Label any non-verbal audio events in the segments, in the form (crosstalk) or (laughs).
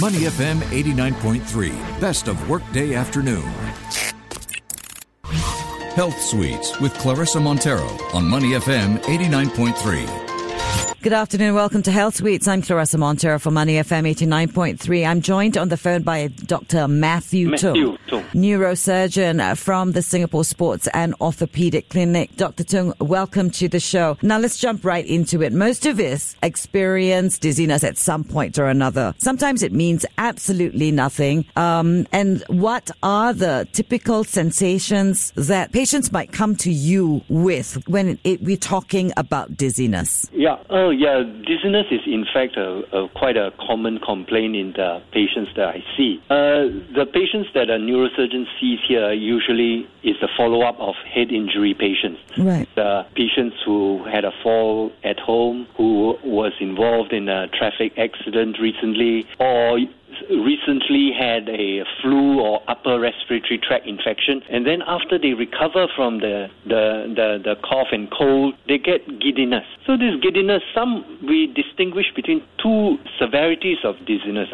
Money FM 89.3, best of workday afternoon. Health Suites with Claressa Monteiro on Money FM 89.3. Good afternoon. Welcome to Health Suites. I'm Claressa Monteiro for Money FM 89.3. I'm joined on the phone by Dr. Matthew, Matthew Tung, neurosurgeon from the Singapore Sports and Orthopedic Clinic. Dr. Tung, welcome to the show. Now let's jump right into it. Most of us experience dizziness at some point or another. Sometimes it means absolutely nothing. Um, and what are the typical sensations that patients might come to you with when it, we're talking about dizziness? Yeah. Oh, yeah. Dizziness is in fact a, a quite a common complaint in the patients that I see. Uh, the patients that a neurosurgeon sees here usually is the follow-up of head injury patients. Right. The patients who had a fall at home, who was involved in a traffic accident recently, or recently had a flu or upper respiratory tract infection, and then after they recover from the, the, the, the cough and cold, they get giddiness. So this giddiness, some we distinguish between two severities of dizziness.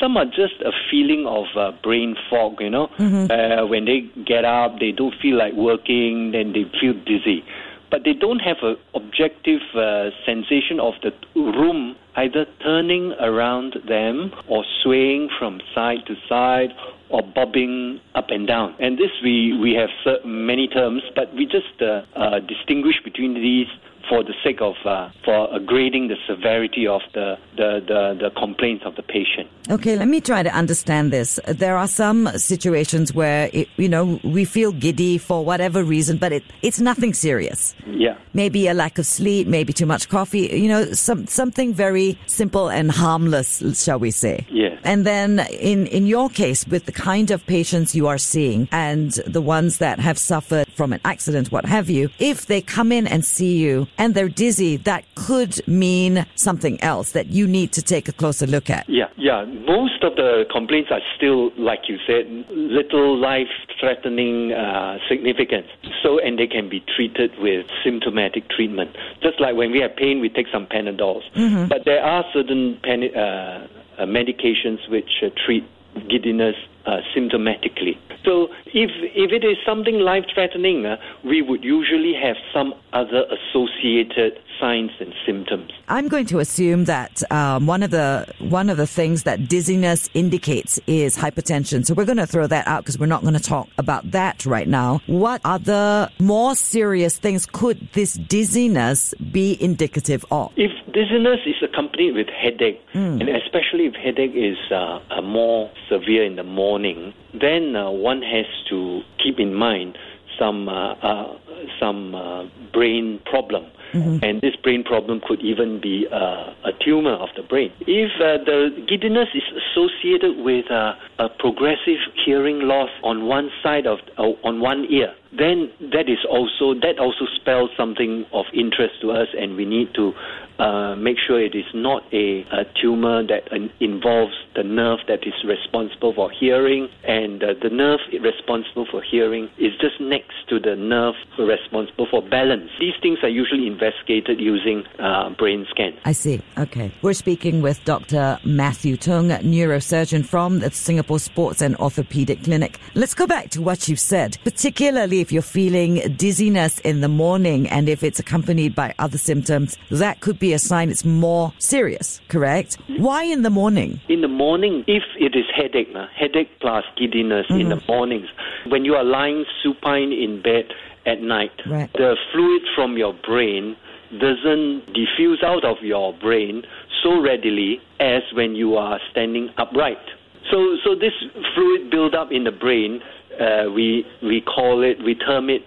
Some are just a feeling of uh, brain fog, you know. Mm-hmm. Uh, when they get up, they don't feel like working, then they feel dizzy but they don't have an objective uh, sensation of the room either turning around them or swaying from side to side or bobbing up and down. And this we, we have many terms, but we just uh, uh, distinguish between these for the sake of uh, for grading the severity of the, the, the, the, complaints of the patient. Okay, let me try to understand this. There are some situations where it, you know we feel giddy for whatever reason, but it, it's nothing serious. Yeah. Maybe a lack of sleep, maybe too much coffee. You know, some something very simple and harmless, shall we say? Yes. And then in in your case, with the kind of patients you are seeing and the ones that have suffered from an accident, what have you, if they come in and see you and they're dizzy, that could mean something else that you need to take a closer look at. Yeah, yeah. Most of the complaints are still, like you said, little life-threatening uh, significance. So, and they can be treated with symptomatic treatment. Just like when we have pain, we take some Panadols. Mm-hmm. But there are certain uh, uh, medications which uh, treat giddiness uh, symptomatically. So if if it is something life threatening, uh, we would usually have some other associated signs and symptoms. I'm going to assume that um, one of the one of the things that dizziness indicates is hypertension. So we're going to throw that out because we're not going to talk about that right now. What other more serious things could this dizziness be indicative of? If dizziness is accompanied with headache, mm. and especially if headache is uh, more severe in the morning, then uh, one has to keep in mind some uh, uh some uh, brain problem. Mm-hmm. And this brain problem could even be uh, a tumor of the brain. If uh, the giddiness is associated with uh, a progressive hearing loss on one side of uh, on one ear, then that is also that also spells something of interest to us, and we need to uh, make sure it is not a, a tumor that involves the nerve that is responsible for hearing, and uh, the nerve responsible for hearing is just next to the nerve responsible for balance. These things are usually investigated using uh, brain scan. I see. Okay. We're speaking with Dr. Matthew Tung, neurosurgeon from the Singapore Sports and Orthopedic Clinic. Let's go back to what you've said, particularly if you're feeling dizziness in the morning and if it's accompanied by other symptoms, that could be a sign it's more serious, correct? Why in the morning? In the morning, if it is headache, headache plus giddiness mm-hmm. in the mm-hmm. mornings, when you are lying supine in bed at night, right. the fluid from your brain doesn't diffuse out of your brain so readily as when you are standing upright. So, so this fluid buildup in the brain uh, we we call it we term it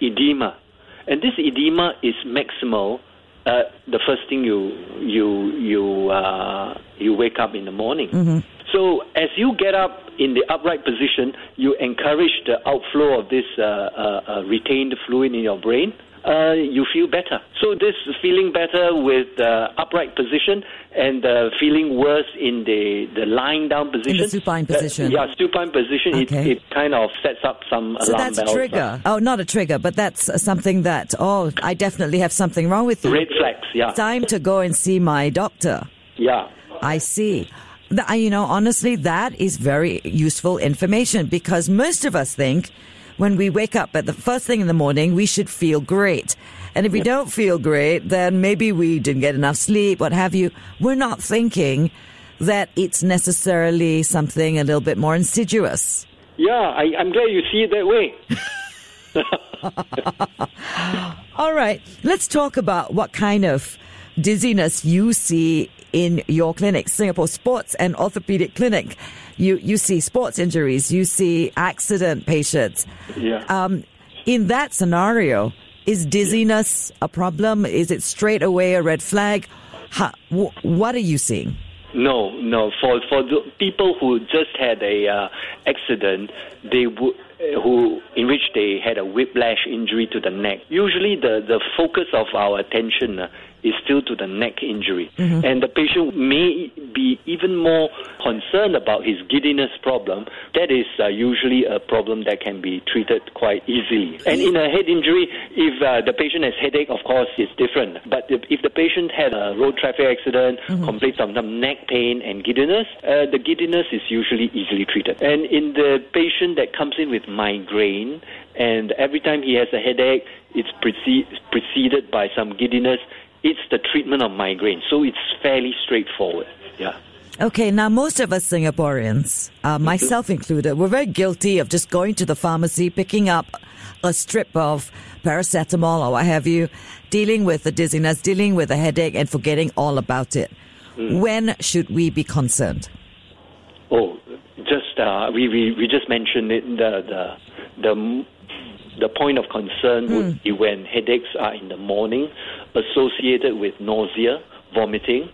edema, and this edema is maximal. Uh, the first thing you you you uh, you wake up in the morning. Mm-hmm. So as you get up in the upright position, you encourage the outflow of this uh, uh, uh, retained fluid in your brain uh, you feel better. So this feeling better with the upright position and uh, feeling worse in the, the lying down position. In the supine uh, position. Uh, yeah, supine position. Okay. It, it, kind of sets up some so alarm that's a trigger. Oh, not a trigger, but that's something that, oh, I definitely have something wrong with you. Red flags, yeah. Time to go and see my doctor. Yeah. I see. you know, honestly, that is very useful information because most of us think when we wake up at the first thing in the morning, we should feel great. And if we don't feel great, then maybe we didn't get enough sleep, what have you. We're not thinking that it's necessarily something a little bit more insidious. Yeah, I, I'm glad you see it that way. (laughs) All right, let's talk about what kind of dizziness you see in your clinic, Singapore Sports and Orthopedic Clinic. You you see sports injuries, you see accident patients. Yeah. Um, in that scenario, is dizziness a problem? Is it straight away a red flag? How, wh- what are you seeing? No, no. For for the people who just had a uh, accident, they would who in which they had a whiplash injury to the neck. Usually, the the focus of our attention uh, is still to the neck injury, and the patient may be even more concerned about his giddiness problem. That is uh, usually a problem that can be treated quite easily. And in a head injury, if uh, the patient has headache, of course, it's different. But if, if the patient had a road traffic accident, complains of some neck pain and giddiness, uh, the giddiness is usually easily treated. And in the patient that comes in with migraine, and every time he has a headache, it's preceded by some giddiness. It's the treatment of migraine, so it's fairly straightforward. Yeah. Okay, now most of us Singaporeans, uh, myself included, we're very guilty of just going to the pharmacy, picking up a strip of paracetamol or what have you, dealing with the dizziness, dealing with the headache, and forgetting all about it. When should we be concerned? Oh, just uh, we, we we just mentioned it. The the the the point of concern would be when headaches are in the morning, associated with nausea, vomiting,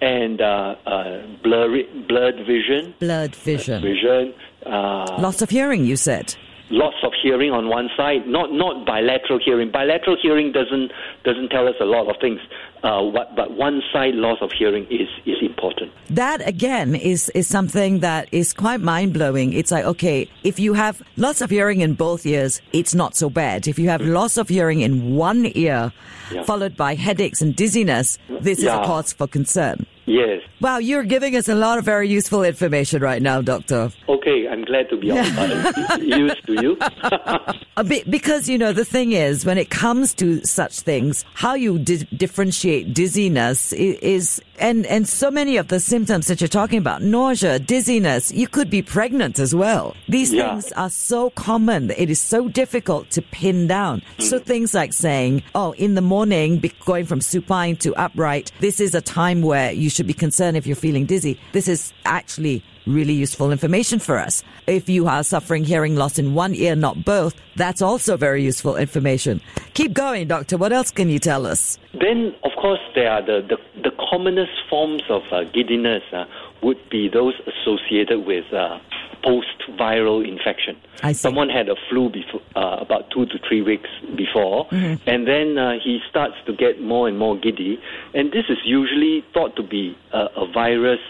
and uh, uh, blurry, blurred vision, Blurred vision. vision, uh, Loss of hearing, you said. Loss of hearing on one side. Not not bilateral hearing. Bilateral hearing doesn't doesn't tell us a lot of things. Uh, what, but one side loss of hearing is is important. That again is is something that is quite mind blowing. It's like okay, if you have loss of hearing in both ears, it's not so bad. If you have loss of hearing in one ear, Yeah. followed by headaches and dizziness, this is a cause for concern. Yes. Wow, you're giving us a lot of very useful information right now, Doctor. Okay, I'm glad to be of uh, use to you. (laughs) A bit, because you know the thing is, when it comes to such things, how you di- differentiate dizziness is, is, and and so many of the symptoms that you're talking about, nausea, dizziness, you could be pregnant as well. These Yeah. things are so common; it is so difficult to pin down. So mm. things like saying, "Oh, in the morning, going from supine to upright, this is a time where you should be concerned if you're feeling dizzy." This is actually really useful information for us. If you are suffering hearing loss in one ear, not both, that's also very useful information. Keep going, doctor. What else can you tell us? Then, of course, there are the, the, the commonest forms of uh, giddiness uh, would be those associated with uh, post-viral infection. I see. Someone had a flu before, uh, about two to three weeks before, Mm-hmm. and then uh, he starts to get more and more giddy. And this is usually thought to be uh, a virus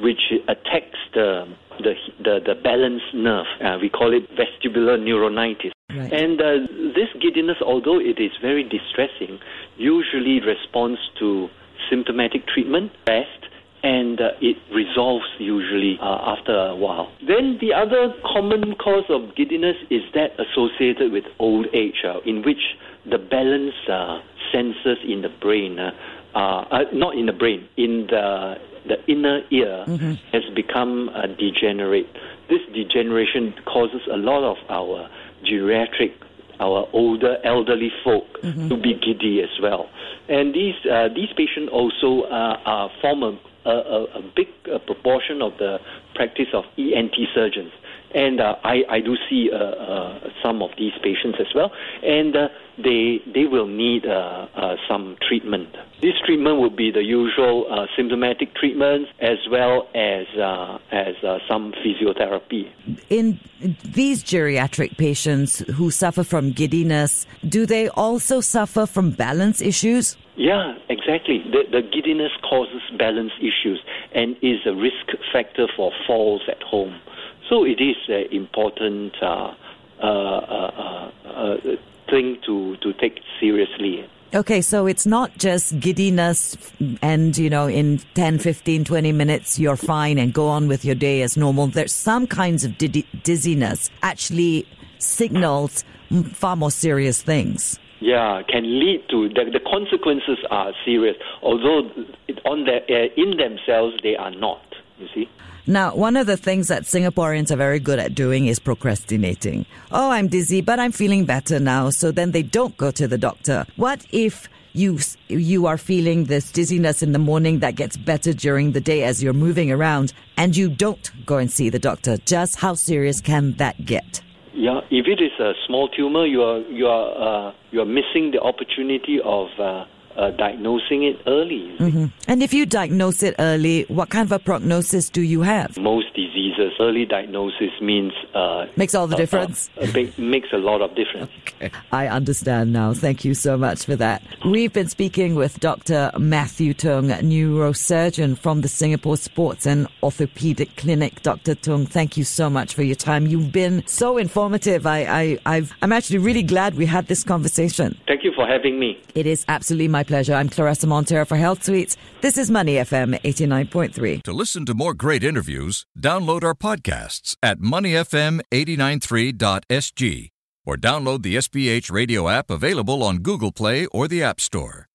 which attacks the the the, the balance nerve. Uh, we call it vestibular neuronitis. Right. And uh, this giddiness, although it is very distressing, usually responds to symptomatic treatment, rest, and uh, it resolves usually uh, after a while. Then the other common cause of giddiness is that associated with old age, uh, in which the balance uh, sensors in the brain, uh, uh, not in the brain, in the the inner ear has become uh, degenerate. This degeneration causes a lot of our geriatric our older elderly folk to be giddy as well. And these uh, these patients also uh, are form a, a, a a big uh, proportion of the practice of ENT surgeons. And uh, I, I do see uh, uh, some of these patients as well, and uh, they they will need uh, uh, some treatment. This treatment will be the usual uh, symptomatic treatments as well as uh, as uh, some physiotherapy. In these geriatric patients who suffer from giddiness, do they also suffer from balance issues? Yeah, exactly. The, the giddiness causes balance issues and is a risk factor for falls at home. So it is an important uh, uh, uh, thing to, to take seriously. Okay, so it's not just giddiness and, you know, in 10, 15, 20 minutes, you're fine and go on with your day as normal. There's some kinds of dizziness actually signals far more serious things. Yeah, can lead to the, the consequences are serious, although on the, uh, in themselves they are not. You see. Now, one of the things that Singaporeans are very good at doing is procrastinating. Oh, I'm dizzy, but I'm feeling better now. So then they don't go to the doctor. What if you you are feeling this dizziness in the morning that gets better during the day as you're moving around and you don't go and see the doctor? Just how serious can that get? Yeah, if it is a small tumor, you are you are uh, you are missing the opportunity of uh, uh, diagnosing it early. Mm-hmm. And if you diagnose it early, what kind of a prognosis do you have? Most diseases, early diagnosis means uh, makes all the difference. Big, makes a lot of difference. Okay. I understand now. Thank you so much for that. We've been speaking with Dr. Matthew Tung, neurosurgeon from the Singapore Sports and Orthopedic Clinic. Dr. Tung, thank you so much for your time. You've been so informative. I, I, I've, I'm actually really glad we had this conversation. Thank you for having me. It is absolutely my pleasure. I'm Claressa Monteiro for Health Suites. This is Money FM 89.3. To listen to more great interviews, download our podcasts at moneyfm893.sg or download the SPH radio app available on Google Play or the App Store.